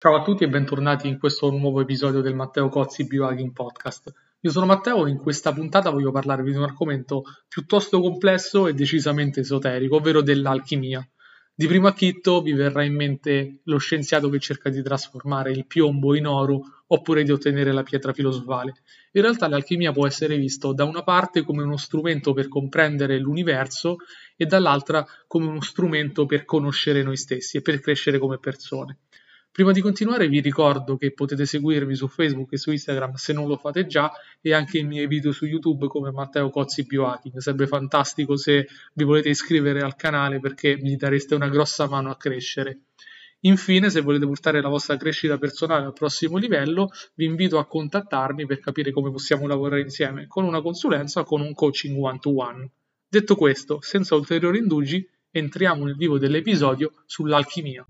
Ciao a tutti e bentornati in questo nuovo episodio del Matteo Cozzi Biohacking Podcast. Io sono Matteo e in questa puntata voglio parlarvi di un argomento piuttosto complesso e decisamente esoterico, ovvero dell'alchimia. Di primo acchitto vi verrà in mente lo scienziato che cerca di trasformare il piombo in oro oppure di ottenere la pietra filosofale. In realtà l'alchimia può essere visto da una parte come uno strumento per comprendere l'universo e dall'altra come uno strumento per conoscere noi stessi e per crescere come persone. Prima di continuare vi ricordo che potete seguirmi su Facebook e su Instagram se non lo fate già e anche i miei video su YouTube come Matteo Cozzi Biohacking. Sarebbe fantastico se vi volete iscrivere al canale perché mi dareste una grossa mano a crescere. Infine, se volete portare la vostra crescita personale al prossimo livello, vi invito a contattarmi per capire come possiamo lavorare insieme con una consulenza o con un coaching one-to-one. Detto questo, senza ulteriori indugi, entriamo nel vivo dell'episodio sull'alchimia.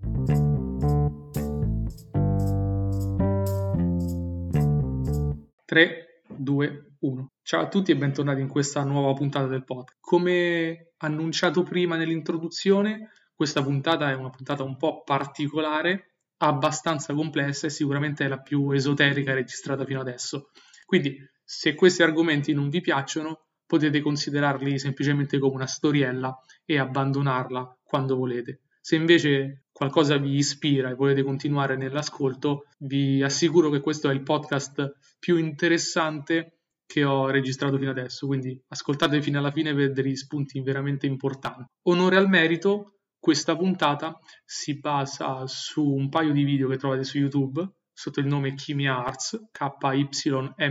3, 2, 1. Ciao a tutti e bentornati in questa nuova puntata del podcast. Come annunciato prima nell'introduzione, questa puntata è una puntata un po' particolare, abbastanza complessa e sicuramente è la più esoterica registrata fino adesso. Quindi, se questi argomenti non vi piacciono, potete considerarli semplicemente come una storiella e abbandonarla quando volete. Se invece qualcosa vi ispira e volete continuare nell'ascolto, vi assicuro che questo è il podcast più interessante che ho registrato fino adesso, quindi ascoltate fino alla fine per degli spunti veramente importanti. Onore al merito, questa puntata si basa su un paio di video che trovate su YouTube sotto il nome Chimia Arts, K-Y-M-I-A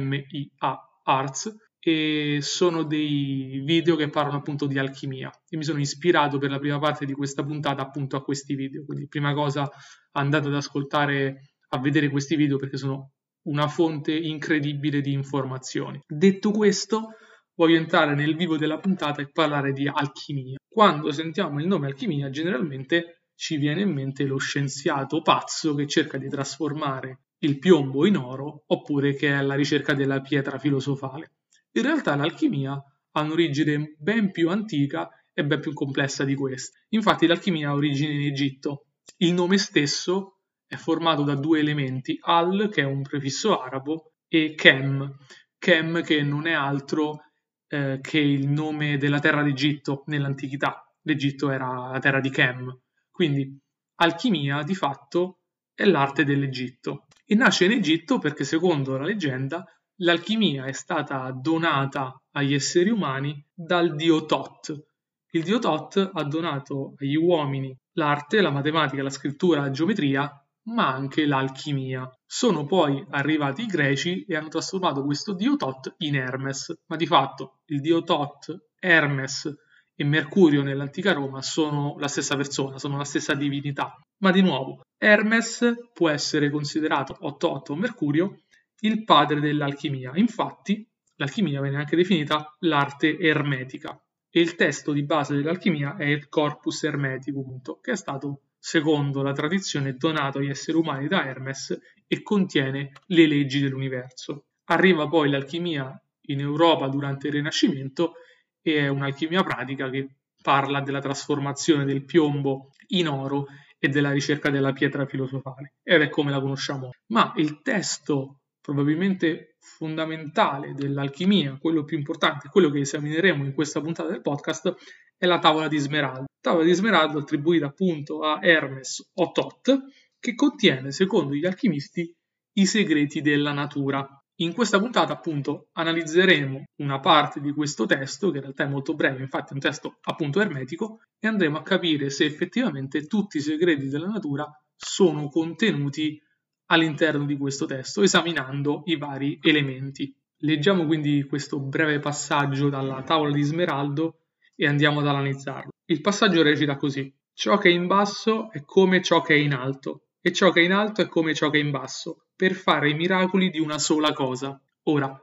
Arts, e sono dei video che parlano appunto di alchimia. E mi sono ispirato per la prima parte di questa puntata appunto a questi video quindi prima cosa andate ad ascoltare a vedere questi video perché sono una fonte incredibile di informazioni. Detto questo voglio entrare nel vivo della puntata e parlare di alchimia. Quando sentiamo il nome alchimia generalmente ci viene in mente lo scienziato pazzo che cerca di trasformare il piombo in oro oppure che è alla ricerca della pietra filosofale in realtà l'alchimia ha un'origine ben più antica e ben più complessa di questa. Infatti l'alchimia ha origine in Egitto. Il nome stesso è formato da due elementi, al, che è un prefisso arabo, e chem, chem che non è altro eh, che il nome della terra d'Egitto nell'antichità. L'Egitto era la terra di Chem. Quindi alchimia di fatto è l'arte dell'Egitto. E nasce in Egitto perché secondo la leggenda l'alchimia è stata donata agli esseri umani dal dio Tot. Il dio Tot ha donato agli uomini l'arte, la matematica, la scrittura, la geometria, ma anche l'alchimia. Sono poi arrivati i greci e hanno trasformato questo dio Tot in Hermes, ma di fatto il dio Tot, Hermes e Mercurio nell'antica Roma sono la stessa persona, sono la stessa divinità. Ma di nuovo, Hermes può essere considerato, o Tot o Mercurio, il padre dell'alchimia. Infatti, l'alchimia viene anche definita l'arte ermetica e il testo di base dell'alchimia è il Corpus Hermeticum, che è stato, secondo la tradizione, donato agli esseri umani da Hermes e contiene le leggi dell'universo. Arriva poi l'alchimia in Europa durante il Rinascimento e è un'alchimia pratica che parla della trasformazione del piombo in oro e della ricerca della pietra filosofale ed è come la conosciamo. Ma il testo probabilmente fondamentale dell'alchimia, quello più importante, quello che esamineremo in questa puntata del podcast, è la tavola di Smeraldo. Tavola di Smeraldo attribuita appunto a Hermes o Tot, che contiene, secondo gli alchimisti, i segreti della natura. In questa puntata, appunto, analizzeremo una parte di questo testo, che in realtà è molto breve, infatti è un testo appunto ermetico, e andremo a capire se effettivamente tutti i segreti della natura sono contenuti all'interno di questo testo, esaminando i vari elementi. Leggiamo quindi questo breve passaggio dalla tavola di Smeraldo e andiamo ad analizzarlo. Il passaggio recita così: Ciò che è in basso è come ciò che è in alto, e ciò che è in alto è come ciò che è in basso, per fare i miracoli di una sola cosa. Ora,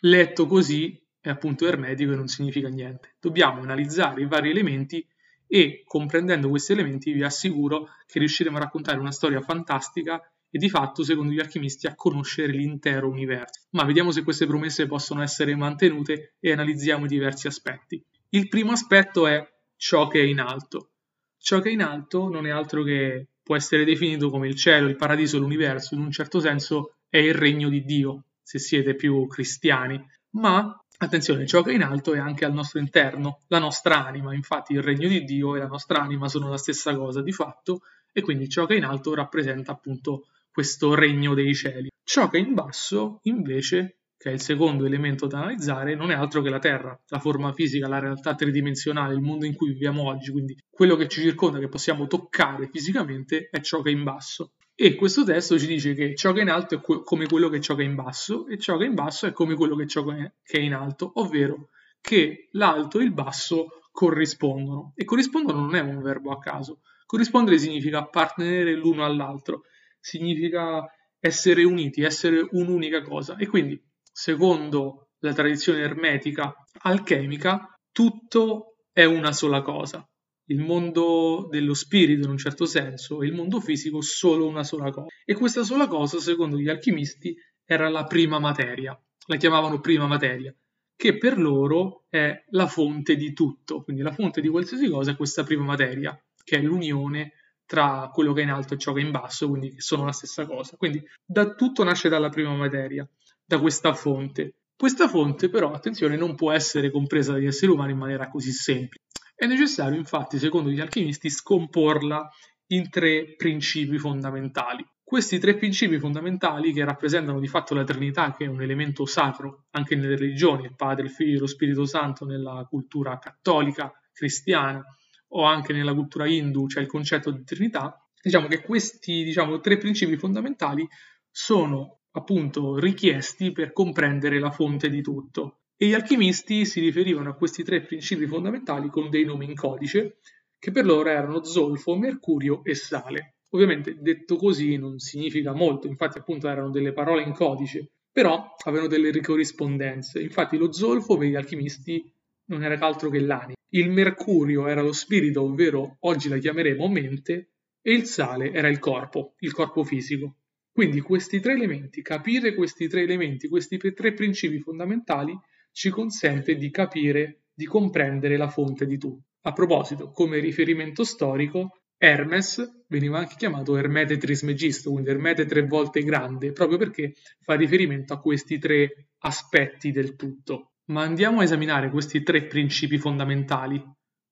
letto così è appunto ermetico e non significa niente. Dobbiamo analizzare i vari elementi e comprendendo questi elementi vi assicuro che riusciremo a raccontare una storia fantastica e di fatto, secondo gli alchimisti, a conoscere l'intero universo. Ma vediamo se queste promesse possono essere mantenute e analizziamo i diversi aspetti. Il primo aspetto è ciò che è in alto. Ciò che è in alto non è altro che può essere definito come il cielo, il paradiso, l'universo, in un certo senso è il regno di Dio, se siete più cristiani, ma attenzione, ciò che è in alto è anche al nostro interno, la nostra anima, infatti il regno di Dio e la nostra anima sono la stessa cosa di fatto e quindi ciò che è in alto rappresenta appunto questo regno dei cieli. Ciò che è in basso invece che è il secondo elemento da analizzare, non è altro che la Terra, la forma fisica, la realtà tridimensionale, il mondo in cui viviamo oggi, quindi quello che ci circonda, che possiamo toccare fisicamente, è ciò che è in basso. E questo testo ci dice che ciò che è in alto è come quello che ciò che è in basso, e ciò che è in basso è come quello che ciò che è in alto, ovvero che l'alto e il basso corrispondono. E corrispondono non è un verbo a caso. Corrispondere significa appartenere l'uno all'altro, significa essere uniti, essere un'unica cosa. E quindi secondo la tradizione ermetica alchemica, tutto è una sola cosa. Il mondo dello spirito, in un certo senso, e il mondo fisico solo una sola cosa. E questa sola cosa, secondo gli alchimisti, era la prima materia. La chiamavano prima materia, che per loro è la fonte di tutto. Quindi la fonte di qualsiasi cosa è questa prima materia, che è l'unione tra quello che è in alto e ciò che è in basso, quindi sono la stessa cosa. Quindi da tutto nasce dalla prima materia da questa fonte. Questa fonte però, attenzione, non può essere compresa dagli esseri umani in maniera così semplice. È necessario, infatti, secondo gli alchimisti, scomporla in tre principi fondamentali. Questi tre principi fondamentali, che rappresentano di fatto la Trinità, che è un elemento sacro anche nelle religioni, il Padre, il Figlio e lo Spirito Santo nella cultura cattolica, cristiana o anche nella cultura hindu, c'è cioè il concetto di Trinità, diciamo che questi diciamo, tre principi fondamentali sono appunto richiesti per comprendere la fonte di tutto. E gli alchimisti si riferivano a questi tre principi fondamentali con dei nomi in codice, che per loro erano zolfo, mercurio e sale. Ovviamente detto così non significa molto, infatti appunto erano delle parole in codice, però avevano delle ricorrispondenze. Infatti lo zolfo per gli alchimisti non era altro che l'anima. Il mercurio era lo spirito, ovvero oggi la chiameremo mente, e il sale era il corpo, il corpo fisico. Quindi questi tre elementi, capire questi tre elementi, questi tre principi fondamentali ci consente di capire, di comprendere la fonte di tutto. A proposito, come riferimento storico, Hermes veniva anche chiamato Ermete Trismegisto, quindi Ermete tre volte grande, proprio perché fa riferimento a questi tre aspetti del tutto. Ma andiamo a esaminare questi tre principi fondamentali,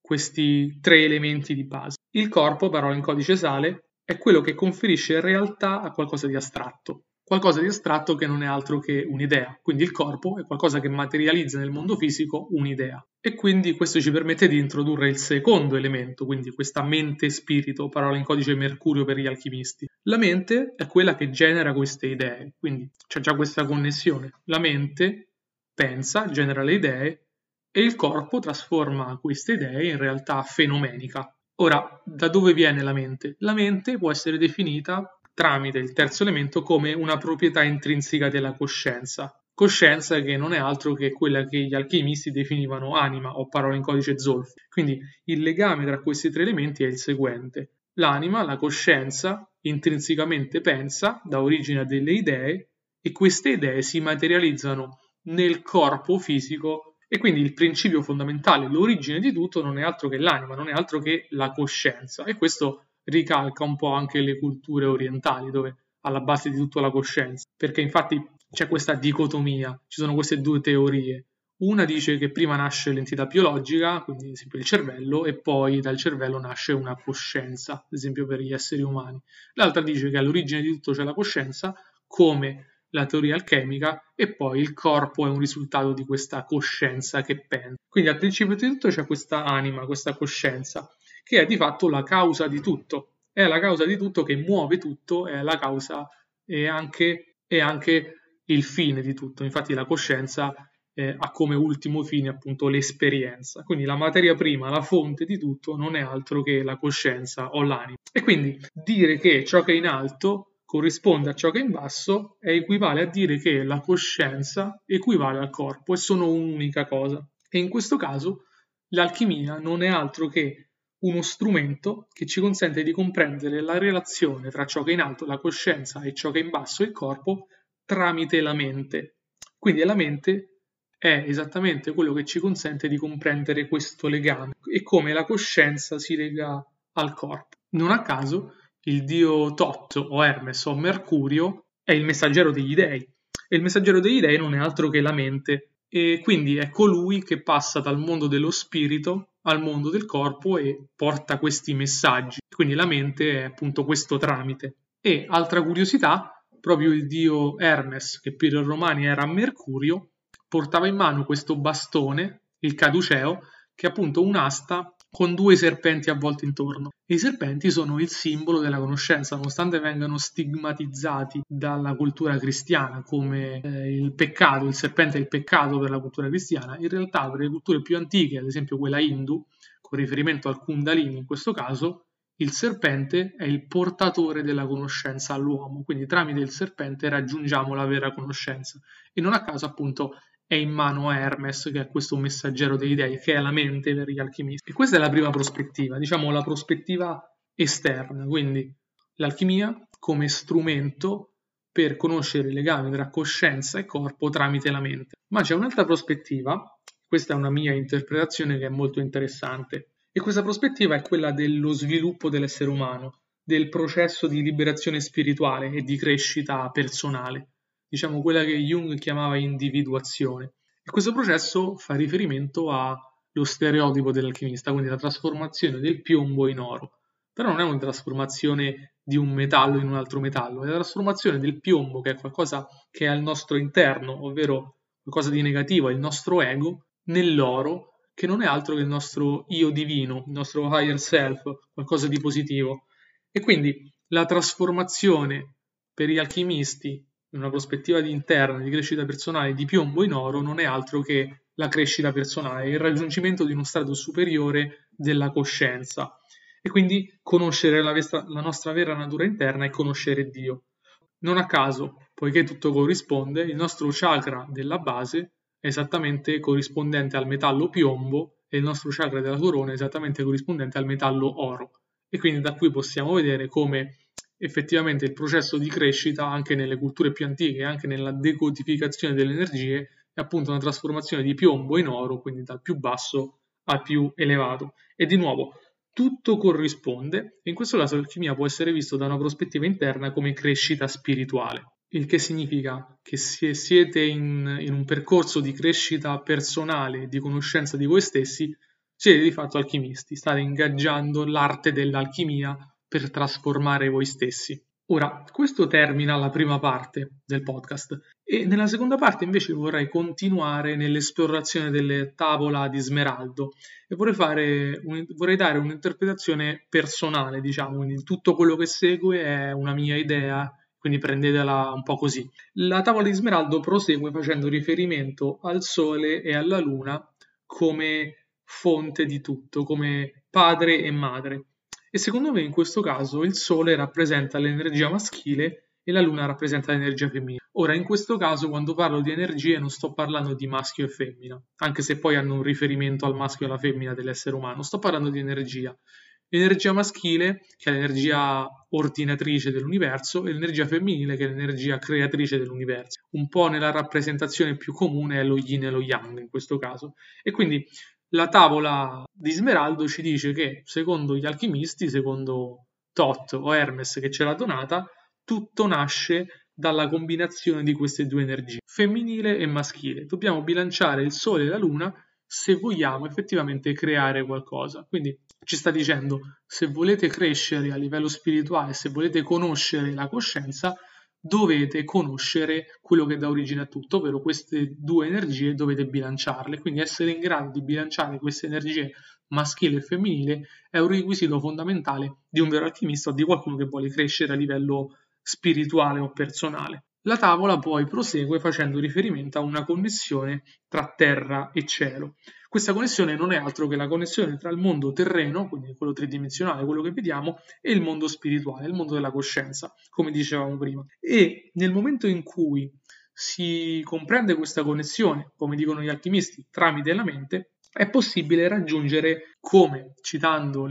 questi tre elementi di base. Il corpo, parola in codice sale, è quello che conferisce realtà a qualcosa di astratto, qualcosa di astratto che non è altro che un'idea. Quindi il corpo è qualcosa che materializza nel mondo fisico un'idea. E quindi questo ci permette di introdurre il secondo elemento, quindi questa mente-spirito, parola in codice mercurio per gli alchimisti. La mente è quella che genera queste idee, quindi c'è già questa connessione. La mente pensa, genera le idee e il corpo trasforma queste idee in realtà fenomenica, Ora, da dove viene la mente? La mente può essere definita tramite il terzo elemento come una proprietà intrinseca della coscienza. Coscienza che non è altro che quella che gli alchimisti definivano anima o parola in codice Zolf. Quindi il legame tra questi tre elementi è il seguente. L'anima, la coscienza, intrinsecamente pensa, dà origine a delle idee e queste idee si materializzano nel corpo fisico e quindi il principio fondamentale, l'origine di tutto non è altro che l'anima, non è altro che la coscienza. E questo ricalca un po' anche le culture orientali, dove alla base di tutto la coscienza. Perché infatti c'è questa dicotomia, ci sono queste due teorie. Una dice che prima nasce l'entità biologica, quindi ad esempio il cervello, e poi dal cervello nasce una coscienza, ad esempio per gli esseri umani. L'altra dice che all'origine di tutto c'è la coscienza, come la teoria alchemica e poi il corpo è un risultato di questa coscienza che pensa. Quindi al principio di tutto c'è questa anima, questa coscienza, che è di fatto la causa di tutto, è la causa di tutto che muove tutto, è la causa e anche, è anche il fine di tutto. Infatti la coscienza eh, ha come ultimo fine appunto l'esperienza. Quindi la materia prima, la fonte di tutto, non è altro che la coscienza o l'anima. E quindi dire che ciò che è in alto corrisponde a ciò che è in basso e equivale a dire che la coscienza equivale al corpo e sono un'unica cosa. E in questo caso l'alchimia non è altro che uno strumento che ci consente di comprendere la relazione tra ciò che è in alto, la coscienza, e ciò che è in basso, il corpo, tramite la mente. Quindi la mente è esattamente quello che ci consente di comprendere questo legame e come la coscienza si lega al corpo. Non a caso il dio Tot o Hermes o Mercurio è il messaggero degli dei e il messaggero degli dei non è altro che la mente e quindi è colui che passa dal mondo dello spirito al mondo del corpo e porta questi messaggi. Quindi la mente è appunto questo tramite. E altra curiosità, proprio il dio Hermes, che per i romani era Mercurio, portava in mano questo bastone, il caduceo, che è appunto un'asta con due serpenti avvolti intorno. I serpenti sono il simbolo della conoscenza, nonostante vengano stigmatizzati dalla cultura cristiana come eh, il peccato, il serpente è il peccato per la cultura cristiana, in realtà per le culture più antiche, ad esempio quella hindu, con riferimento al Kundalini in questo caso, il serpente è il portatore della conoscenza all'uomo, quindi tramite il serpente raggiungiamo la vera conoscenza. E non a caso appunto è in mano a Hermes, che è questo messaggero dei dei, che è la mente per gli alchimisti. E questa è la prima prospettiva, diciamo la prospettiva esterna, quindi l'alchimia come strumento per conoscere i legami tra coscienza e corpo tramite la mente. Ma c'è un'altra prospettiva, questa è una mia interpretazione che è molto interessante, e questa prospettiva è quella dello sviluppo dell'essere umano, del processo di liberazione spirituale e di crescita personale diciamo quella che Jung chiamava individuazione. E questo processo fa riferimento allo stereotipo dell'alchimista, quindi la trasformazione del piombo in oro. Però non è una trasformazione di un metallo in un altro metallo, è la trasformazione del piombo, che è qualcosa che è al nostro interno, ovvero qualcosa di negativo, è il nostro ego, nell'oro, che non è altro che il nostro io divino, il nostro higher self, qualcosa di positivo. E quindi la trasformazione per gli alchimisti in una prospettiva di interna, di crescita personale di piombo in oro non è altro che la crescita personale, il raggiungimento di uno stato superiore della coscienza e quindi conoscere la, vestra, la nostra vera natura interna e conoscere Dio. Non a caso, poiché tutto corrisponde, il nostro chakra della base è esattamente corrispondente al metallo piombo e il nostro chakra della corona è esattamente corrispondente al metallo oro. E quindi da qui possiamo vedere come effettivamente il processo di crescita anche nelle culture più antiche, anche nella decodificazione delle energie, è appunto una trasformazione di piombo in oro, quindi dal più basso al più elevato. E di nuovo, tutto corrisponde e in questo caso l'alchimia può essere visto da una prospettiva interna come crescita spirituale, il che significa che se siete in, in un percorso di crescita personale, di conoscenza di voi stessi, siete di fatto alchimisti, state ingaggiando l'arte dell'alchimia per trasformare voi stessi. Ora, questo termina la prima parte del podcast e nella seconda parte invece vorrei continuare nell'esplorazione delle tavola di Smeraldo e vorrei, un, vorrei dare un'interpretazione personale, diciamo, quindi tutto quello che segue è una mia idea, quindi prendetela un po' così. La tavola di Smeraldo prosegue facendo riferimento al Sole e alla Luna come fonte di tutto, come padre e madre. E secondo me in questo caso il Sole rappresenta l'energia maschile e la Luna rappresenta l'energia femminile. Ora, in questo caso, quando parlo di energie, non sto parlando di maschio e femmina, anche se poi hanno un riferimento al maschio e alla femmina dell'essere umano, sto parlando di energia. L'energia maschile, che è l'energia ordinatrice dell'universo, e l'energia femminile, che è l'energia creatrice dell'universo. Un po' nella rappresentazione più comune è lo yin e lo yang in questo caso. E quindi la tavola di Smeraldo ci dice che, secondo gli alchimisti, secondo Tot o Hermes che ce l'ha donata, tutto nasce dalla combinazione di queste due energie, femminile e maschile. Dobbiamo bilanciare il Sole e la Luna se vogliamo effettivamente creare qualcosa. Quindi ci sta dicendo, se volete crescere a livello spirituale, se volete conoscere la coscienza, dovete conoscere quello che dà origine a tutto, ovvero queste due energie dovete bilanciarle, quindi essere in grado di bilanciare queste energie maschile e femminile è un requisito fondamentale di un vero alchimista o di qualcuno che vuole crescere a livello spirituale o personale. La tavola poi prosegue facendo riferimento a una connessione tra terra e cielo. Questa connessione non è altro che la connessione tra il mondo terreno, quindi quello tridimensionale, quello che vediamo, e il mondo spirituale, il mondo della coscienza, come dicevamo prima. E nel momento in cui si comprende questa connessione, come dicono gli alchimisti, tramite la mente, è possibile raggiungere, come citando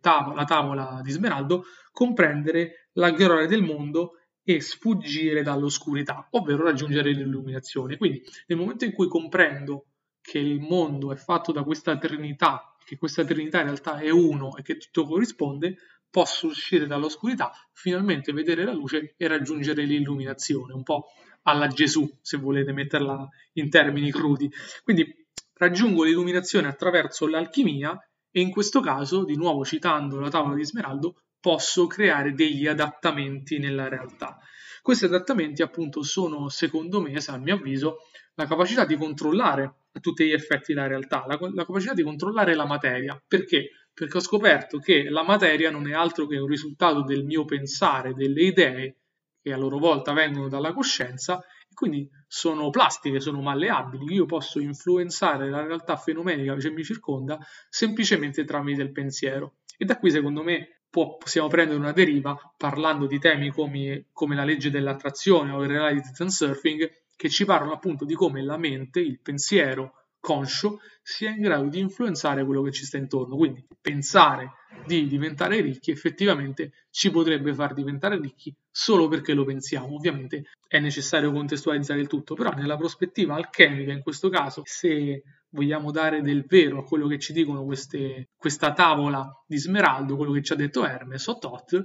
tavo- la tavola di Smeraldo, comprendere la gloria del mondo e sfuggire dall'oscurità, ovvero raggiungere l'illuminazione. Quindi nel momento in cui comprendo che il mondo è fatto da questa trinità, che questa trinità in realtà è uno e che tutto corrisponde, posso uscire dall'oscurità, finalmente vedere la luce e raggiungere l'illuminazione, un po' alla Gesù, se volete metterla in termini crudi. Quindi raggiungo l'illuminazione attraverso l'alchimia e in questo caso, di nuovo citando la tavola di Smeraldo, posso creare degli adattamenti nella realtà. Questi adattamenti appunto sono, secondo me, a mio avviso, la capacità di controllare a tutti gli effetti la realtà, la, la capacità di controllare la materia. Perché? Perché ho scoperto che la materia non è altro che un risultato del mio pensare, delle idee che a loro volta vengono dalla coscienza e quindi sono plastiche, sono malleabili. Io posso influenzare la realtà fenomenica che mi circonda semplicemente tramite il pensiero. E da qui, secondo me, può, possiamo prendere una deriva parlando di temi come, come la legge dell'attrazione o il reality transurfing che ci parlano appunto di come la mente, il pensiero conscio sia in grado di influenzare quello che ci sta intorno. Quindi pensare di diventare ricchi effettivamente ci potrebbe far diventare ricchi solo perché lo pensiamo. Ovviamente è necessario contestualizzare il tutto, però nella prospettiva alchemica in questo caso, se vogliamo dare del vero a quello che ci dicono queste, questa tavola di smeraldo, quello che ci ha detto Hermes o Tot,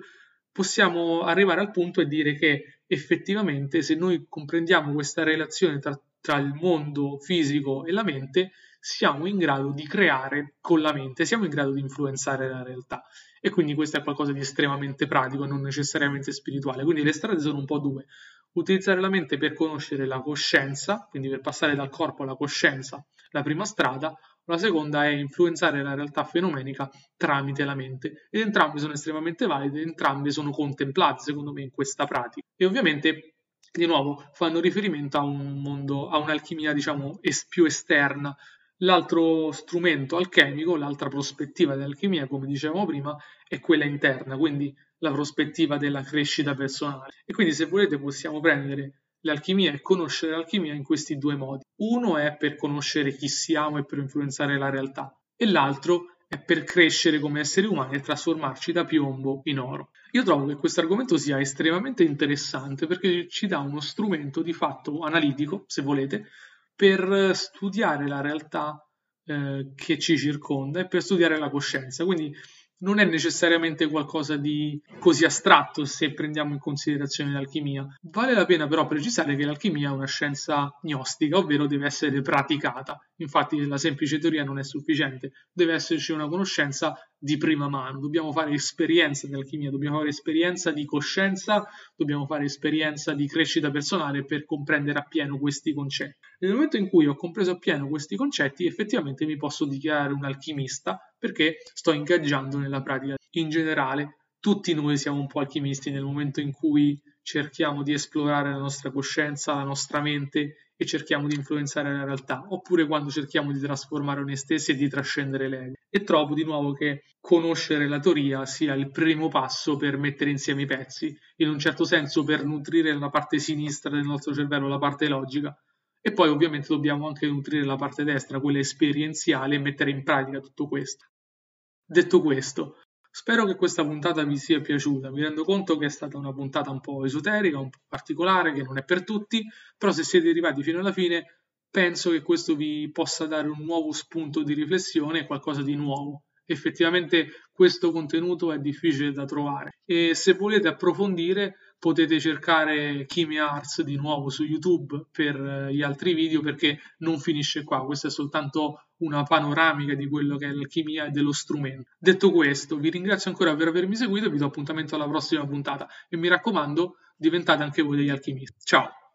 possiamo arrivare al punto e dire che effettivamente se noi comprendiamo questa relazione tra, tra il mondo fisico e la mente, siamo in grado di creare con la mente, siamo in grado di influenzare la realtà. E quindi questo è qualcosa di estremamente pratico, non necessariamente spirituale. Quindi le strade sono un po' due. Utilizzare la mente per conoscere la coscienza, quindi per passare dal corpo alla coscienza, la prima strada, la seconda è influenzare la realtà fenomenica tramite la mente. Ed entrambi sono estremamente valide, entrambi sono contemplati, secondo me, in questa pratica. E ovviamente di nuovo fanno riferimento a un mondo, a un'alchimia diciamo es- più esterna, L'altro strumento alchemico, l'altra prospettiva dell'alchimia, come dicevamo prima, è quella interna, quindi la prospettiva della crescita personale. E quindi se volete possiamo prendere l'alchimia e conoscere l'alchimia in questi due modi. Uno è per conoscere chi siamo e per influenzare la realtà e l'altro è per crescere come esseri umani e trasformarci da piombo in oro. Io trovo che questo argomento sia estremamente interessante perché ci dà uno strumento di fatto analitico, se volete, per studiare la realtà eh, che ci circonda e per studiare la coscienza. Quindi non è necessariamente qualcosa di così astratto se prendiamo in considerazione l'alchimia. Vale la pena però precisare che l'alchimia è una scienza gnostica, ovvero deve essere praticata. Infatti la semplice teoria non è sufficiente, deve esserci una conoscenza di prima mano, dobbiamo fare esperienza di alchimia, dobbiamo fare esperienza di coscienza, dobbiamo fare esperienza di crescita personale per comprendere appieno questi concetti. Nel momento in cui ho compreso appieno questi concetti, effettivamente mi posso dichiarare un alchimista perché sto ingaggiando nella pratica. In generale, tutti noi siamo un po' alchimisti nel momento in cui cerchiamo di esplorare la nostra coscienza, la nostra mente e cerchiamo di influenzare la realtà, oppure quando cerchiamo di trasformare noi stessi e di trascendere l'ego. E trovo di nuovo che conoscere la teoria sia il primo passo per mettere insieme i pezzi, in un certo senso per nutrire la parte sinistra del nostro cervello, la parte logica, e poi ovviamente dobbiamo anche nutrire la parte destra, quella esperienziale, e mettere in pratica tutto questo. Detto questo, spero che questa puntata vi sia piaciuta. Mi rendo conto che è stata una puntata un po' esoterica, un po' particolare, che non è per tutti, però se siete arrivati fino alla fine, penso che questo vi possa dare un nuovo spunto di riflessione qualcosa di nuovo. Effettivamente questo contenuto è difficile da trovare. E se volete approfondire potete cercare Kimi Arts di nuovo su YouTube per eh, gli altri video perché non finisce qua, questa è soltanto una panoramica di quello che è l'alchimia dello strumento. Detto questo, vi ringrazio ancora per avermi seguito e vi do appuntamento alla prossima puntata e mi raccomando, diventate anche voi degli alchimisti. Ciao!